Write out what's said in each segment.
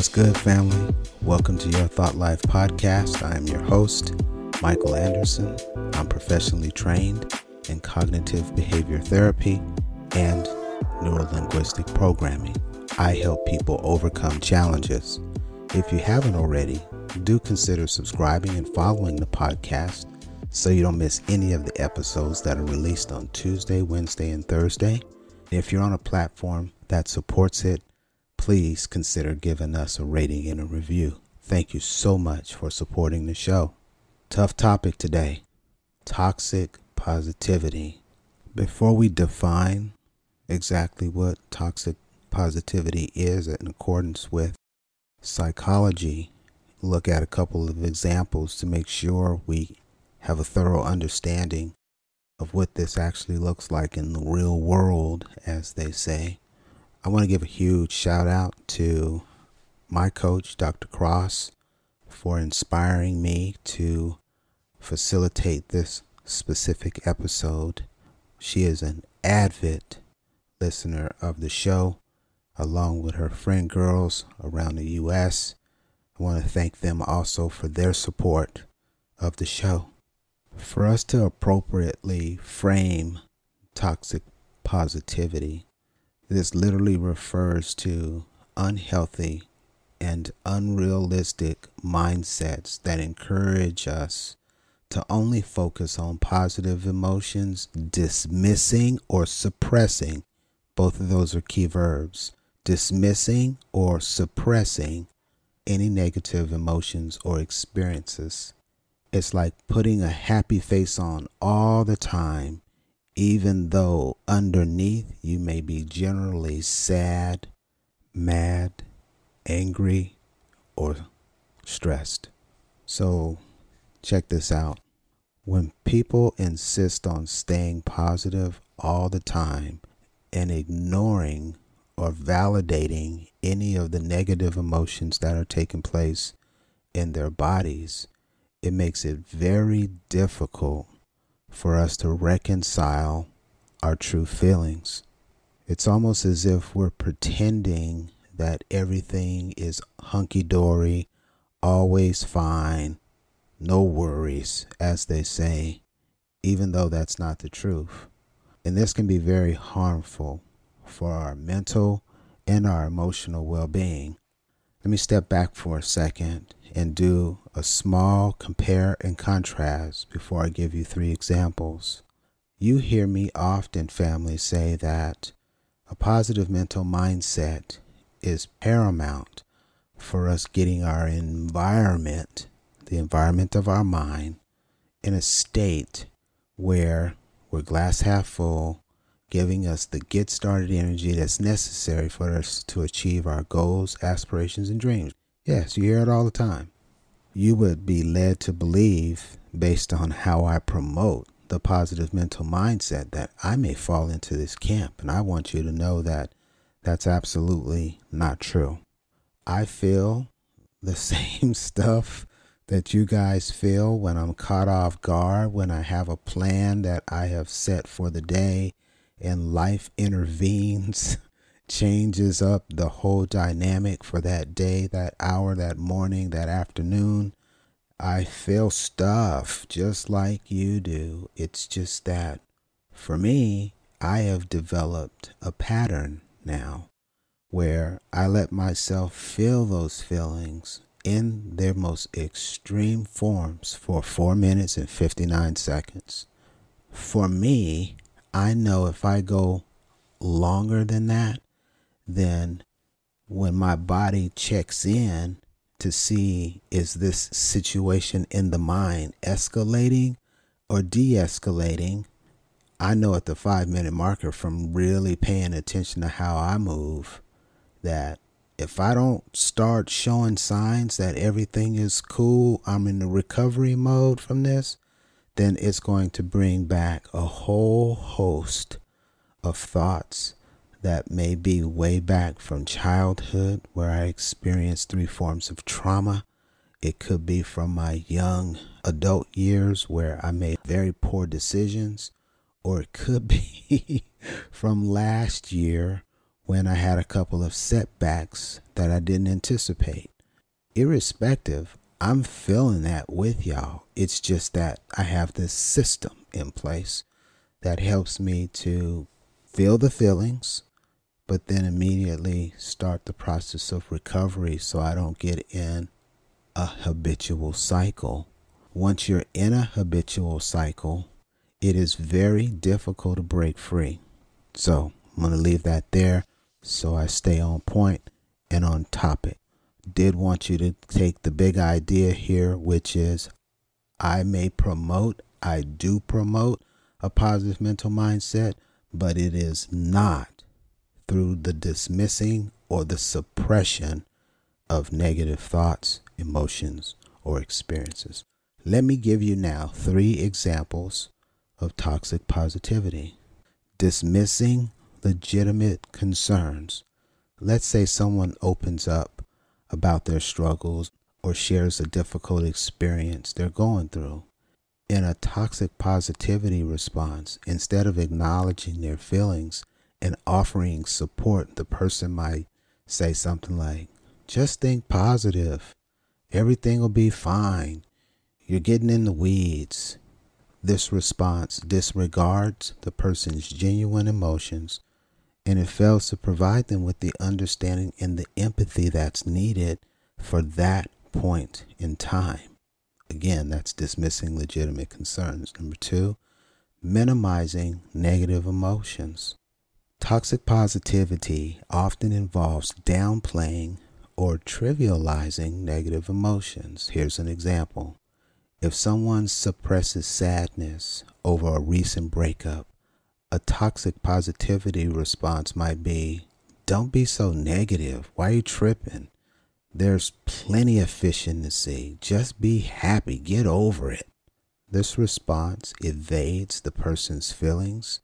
What's good, family? Welcome to your Thought Life podcast. I am your host, Michael Anderson. I'm professionally trained in cognitive behavior therapy and neurolinguistic programming. I help people overcome challenges. If you haven't already, do consider subscribing and following the podcast so you don't miss any of the episodes that are released on Tuesday, Wednesday, and Thursday. If you're on a platform that supports it, please consider giving us a rating and a review. Thank you so much for supporting the show. Tough topic today toxic positivity. Before we define exactly what toxic positivity is in accordance with psychology, look at a couple of examples to make sure we have a thorough understanding of what this actually looks like in the real world, as they say. I want to give a huge shout out to my coach, Dr. Cross, for inspiring me to facilitate this specific episode. She is an avid listener of the show, along with her friend girls around the U.S. I want to thank them also for their support of the show. For us to appropriately frame toxic positivity, this literally refers to unhealthy and unrealistic mindsets that encourage us to only focus on positive emotions, dismissing or suppressing. Both of those are key verbs dismissing or suppressing any negative emotions or experiences. It's like putting a happy face on all the time even though underneath you may be generally sad, mad, angry, or stressed. So, check this out. When people insist on staying positive all the time and ignoring or validating any of the negative emotions that are taking place in their bodies, it makes it very difficult for us to reconcile our true feelings. It's almost as if we're pretending that everything is hunky dory, always fine, no worries, as they say, even though that's not the truth. And this can be very harmful for our mental and our emotional well being. Let me step back for a second and do a small compare and contrast before I give you three examples. You hear me often, family, say that a positive mental mindset is paramount for us getting our environment, the environment of our mind, in a state where we're glass half full, giving us the get started energy that's necessary for us to achieve our goals, aspirations, and dreams. Yes, you hear it all the time. You would be led to believe, based on how I promote the positive mental mindset, that I may fall into this camp. And I want you to know that that's absolutely not true. I feel the same stuff that you guys feel when I'm caught off guard, when I have a plan that I have set for the day and life intervenes, changes up the whole dynamic for that day, that hour, that morning, that afternoon. I feel stuff just like you do. It's just that for me, I have developed a pattern now where I let myself feel those feelings in their most extreme forms for 4 minutes and 59 seconds. For me, I know if I go longer than that, then when my body checks in to see is this situation in the mind escalating or de escalating, I know at the five minute marker from really paying attention to how I move that if I don't start showing signs that everything is cool, I'm in the recovery mode from this, then it's going to bring back a whole host of thoughts that may be way back from childhood where I experienced three forms of trauma. It could be from my young adult years where I made very poor decisions, or it could be from last year when I had a couple of setbacks that I didn't anticipate. Irrespective, I'm feeling that with y'all. It's just that I have this system in place that helps me to feel the feelings, but then immediately start the process of recovery so I don't get in a habitual cycle. Once you're in a habitual cycle, it is very difficult to break free. So I'm going to leave that there so I stay on point and on topic. Did want you to take the big idea here, which is I may promote, I do promote a positive mental mindset, but it is not through the dismissing or the suppression of negative thoughts, emotions, or experiences. Let me give you now three examples of toxic positivity. Dismissing legitimate concerns. Let's say someone opens up about their struggles or shares a difficult experience they're going through in a toxic positivity response, instead of acknowledging their feelings and offering support, the person might say something like, Just think positive. Everything will be fine. You're getting in the weeds. This response disregards the person's genuine emotions and it fails to provide them with the understanding and the empathy that's needed for that point in time. Again, that's dismissing legitimate concerns. Number two, minimizing negative emotions. Toxic positivity often involves downplaying or trivializing negative emotions. Here's an example. If someone suppresses sadness over a recent breakup, a toxic positivity response might be, Don't be so negative. Why are you tripping? There's plenty of fish in the sea. Just be happy. Get over it. This response evades the person's feelings,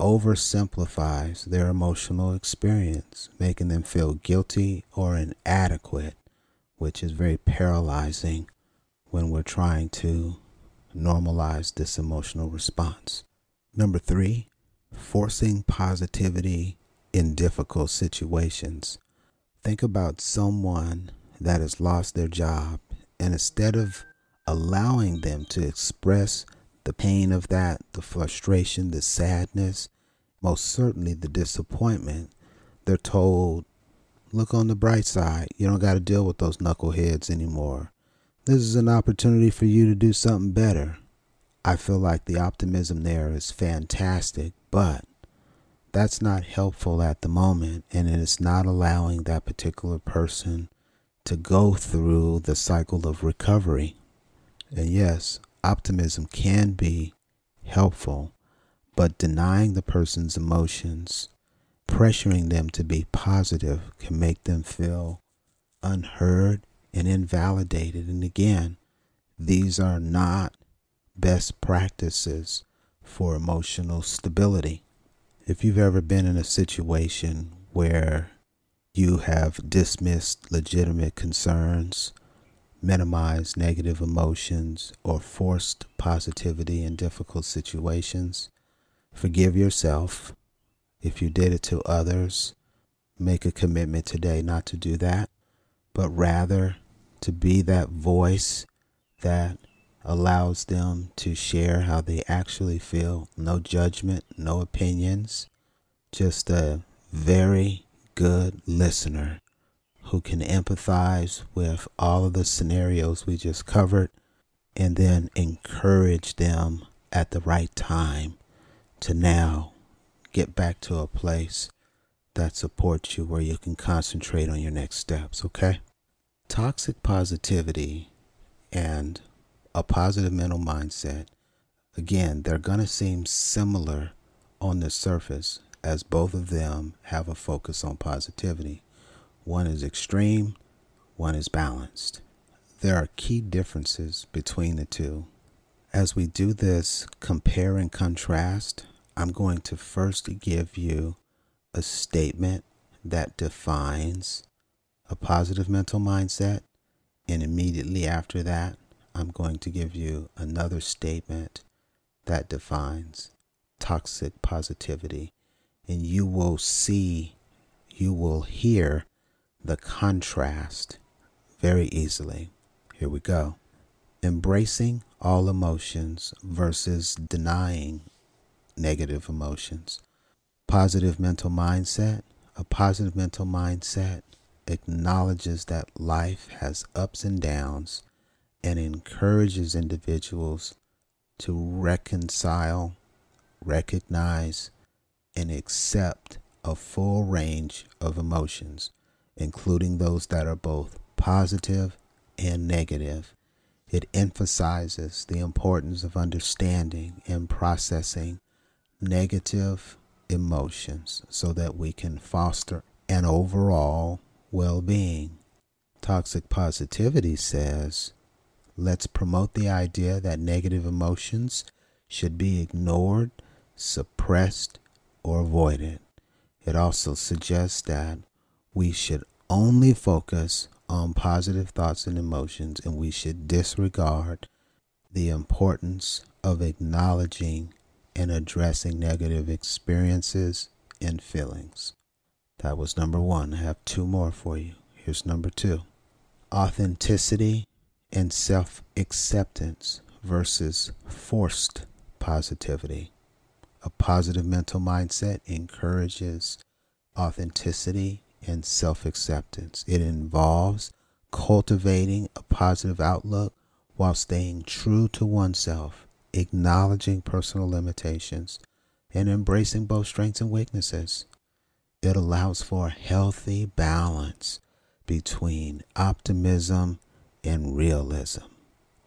oversimplifies their emotional experience, making them feel guilty or inadequate, which is very paralyzing when we're trying to normalize this emotional response. Number three, forcing positivity in difficult situations. Think about someone that has lost their job, and instead of allowing them to express the pain of that, the frustration, the sadness, most certainly the disappointment, they're told, look on the bright side. You don't got to deal with those knuckleheads anymore. This is an opportunity for you to do something better. I feel like the optimism there is fantastic, but that's not helpful at the moment and it is not allowing that particular person to go through the cycle of recovery. And yes, optimism can be helpful, but denying the person's emotions, pressuring them to be positive, can make them feel unheard and invalidated. And again, these are not best practices for emotional stability. If you've ever been in a situation where you have dismissed legitimate concerns, minimized negative emotions, or forced positivity in difficult situations, forgive yourself. If you did it to others, make a commitment today not to do that, but rather to be that voice that allows them to share how they actually feel. No judgment, no opinions, just a very good listener who can empathize with all of the scenarios we just covered and then encourage them at the right time to now get back to a place that supports you where you can concentrate on your next steps, okay? Toxic positivity and a positive mental mindset, again, they're going to seem similar on the surface as both of them have a focus on positivity. One is extreme, one is balanced. There are key differences between the two. As we do this compare and contrast, I'm going to first give you a statement that defines a positive mental mindset, and immediately after that, I'm going to give you another statement that defines toxic positivity, and you will see you will hear the contrast very easily. Here we go. Embracing all emotions versus denying negative emotions. Positive mental mindset. A positive mental mindset acknowledges that life has ups and downs and encourages individuals to reconcile, recognize, and accept a full range of emotions, including those that are both positive and negative. It emphasizes the importance of understanding and processing negative emotions so that we can foster an overall well being. Toxic positivity says, let's promote the idea that negative emotions should be ignored, suppressed, or avoided. It also suggests that we should only focus on positive thoughts and emotions and we should disregard the importance of acknowledging and addressing negative experiences and feelings. That was number one. I have two more for you. Here's number two authenticity and self acceptance versus forced positivity. A positive mental mindset encourages authenticity and self acceptance. It involves cultivating a positive outlook while staying true to oneself, acknowledging personal limitations, and embracing both strengths and weaknesses. It allows for a healthy balance between optimism and realism.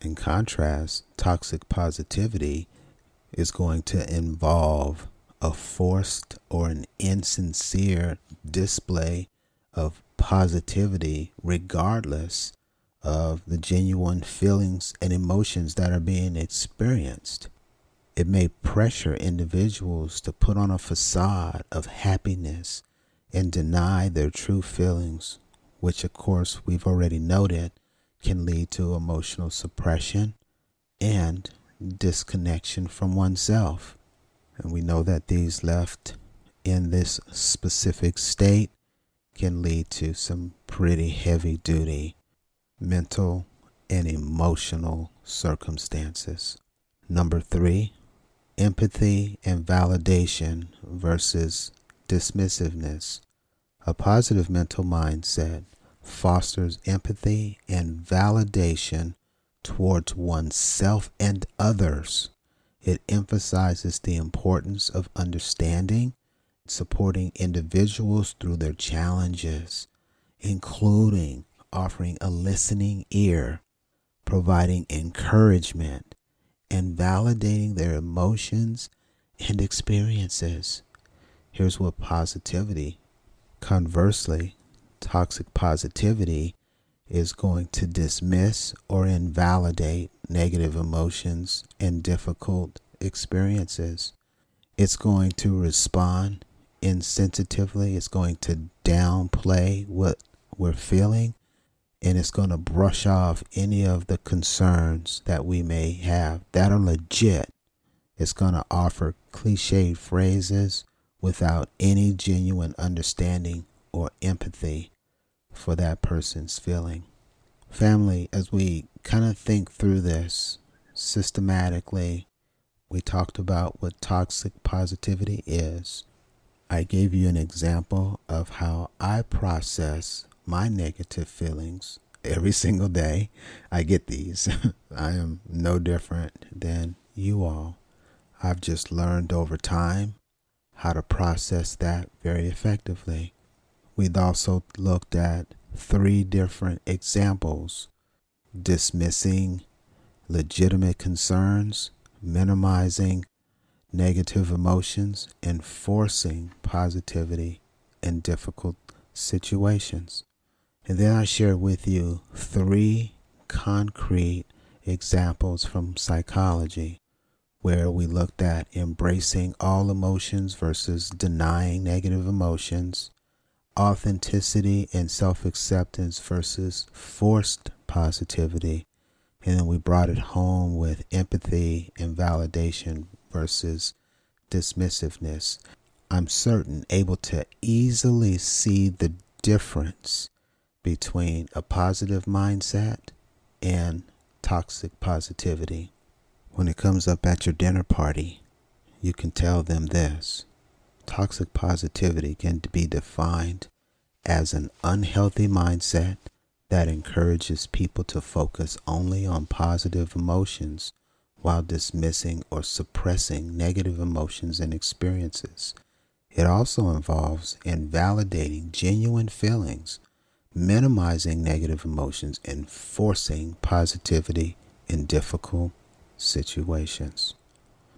In contrast, toxic positivity is going to involve a forced or an insincere display of positivity, regardless of the genuine feelings and emotions that are being experienced. It may pressure individuals to put on a facade of happiness and deny their true feelings, which, of course, we've already noted can lead to emotional suppression and disconnection from oneself. And we know that these left in this specific state can lead to some pretty heavy duty mental and emotional circumstances. Number three, empathy and validation versus dismissiveness. A positive mental mindset fosters empathy and validation towards oneself and others. It emphasizes the importance of understanding, supporting individuals through their challenges, including offering a listening ear, providing encouragement, and validating their emotions and experiences. Here's what positivity, conversely, toxic positivity is going to dismiss or invalidate negative emotions and difficult experiences. It's going to respond insensitively. It's going to downplay what we're feeling. And it's going to brush off any of the concerns that we may have that are legit. It's going to offer cliched phrases without any genuine understanding or empathy for that person's feeling. Family, as we kind of think through this systematically, we talked about what toxic positivity is. I gave you an example of how I process my negative feelings every single day. I get these. I am no different than you all. I've just learned over time how to process that very effectively. We'd also looked at three different examples dismissing legitimate concerns, minimizing negative emotions, and forcing positivity in difficult situations. And then I shared with you three concrete examples from psychology where we looked at embracing all emotions versus denying negative emotions, authenticity and self acceptance versus forced positivity. And then we brought it home with empathy and validation versus dismissiveness. I'm certain, able to easily see the difference between a positive mindset and toxic positivity. When it comes up at your dinner party, you can tell them this. Toxic positivity can be defined as an unhealthy mindset that encourages people to focus only on positive emotions while dismissing or suppressing negative emotions and experiences. It also involves invalidating genuine feelings, minimizing negative emotions, and forcing positivity in difficult situations.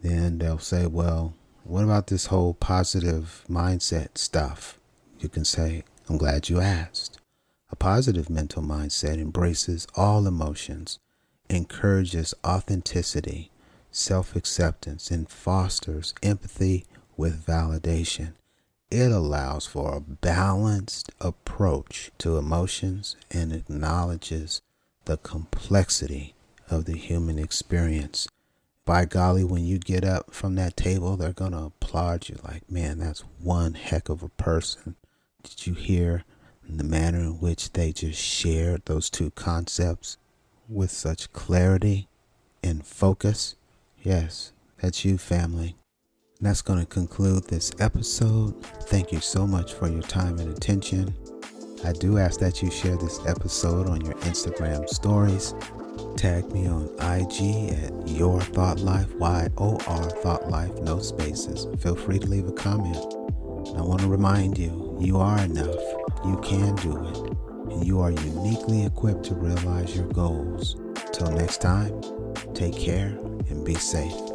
Then they'll say, well, what about this whole positive mindset stuff? You can say, I'm glad you asked. A positive mental mindset embraces all emotions, encourages authenticity, self acceptance, and fosters empathy with validation. It allows for a balanced approach to emotions and acknowledges the complexity of the human experience. By golly, when you get up from that table, they're going to applaud you like, man, that's one heck of a person. Did you hear the manner in which they just shared those two concepts with such clarity and focus? Yes, that's you, family. That's going to conclude this episode. Thank you so much for your time and attention. I do ask that you share this episode on your Instagram stories. Tag me on IG at Your Thought Life, Y O R Thought Life, no spaces. Feel free to leave a comment. I want to remind you, you are enough. You can do it. And you are uniquely equipped to realize your goals. Till next time, take care and be safe.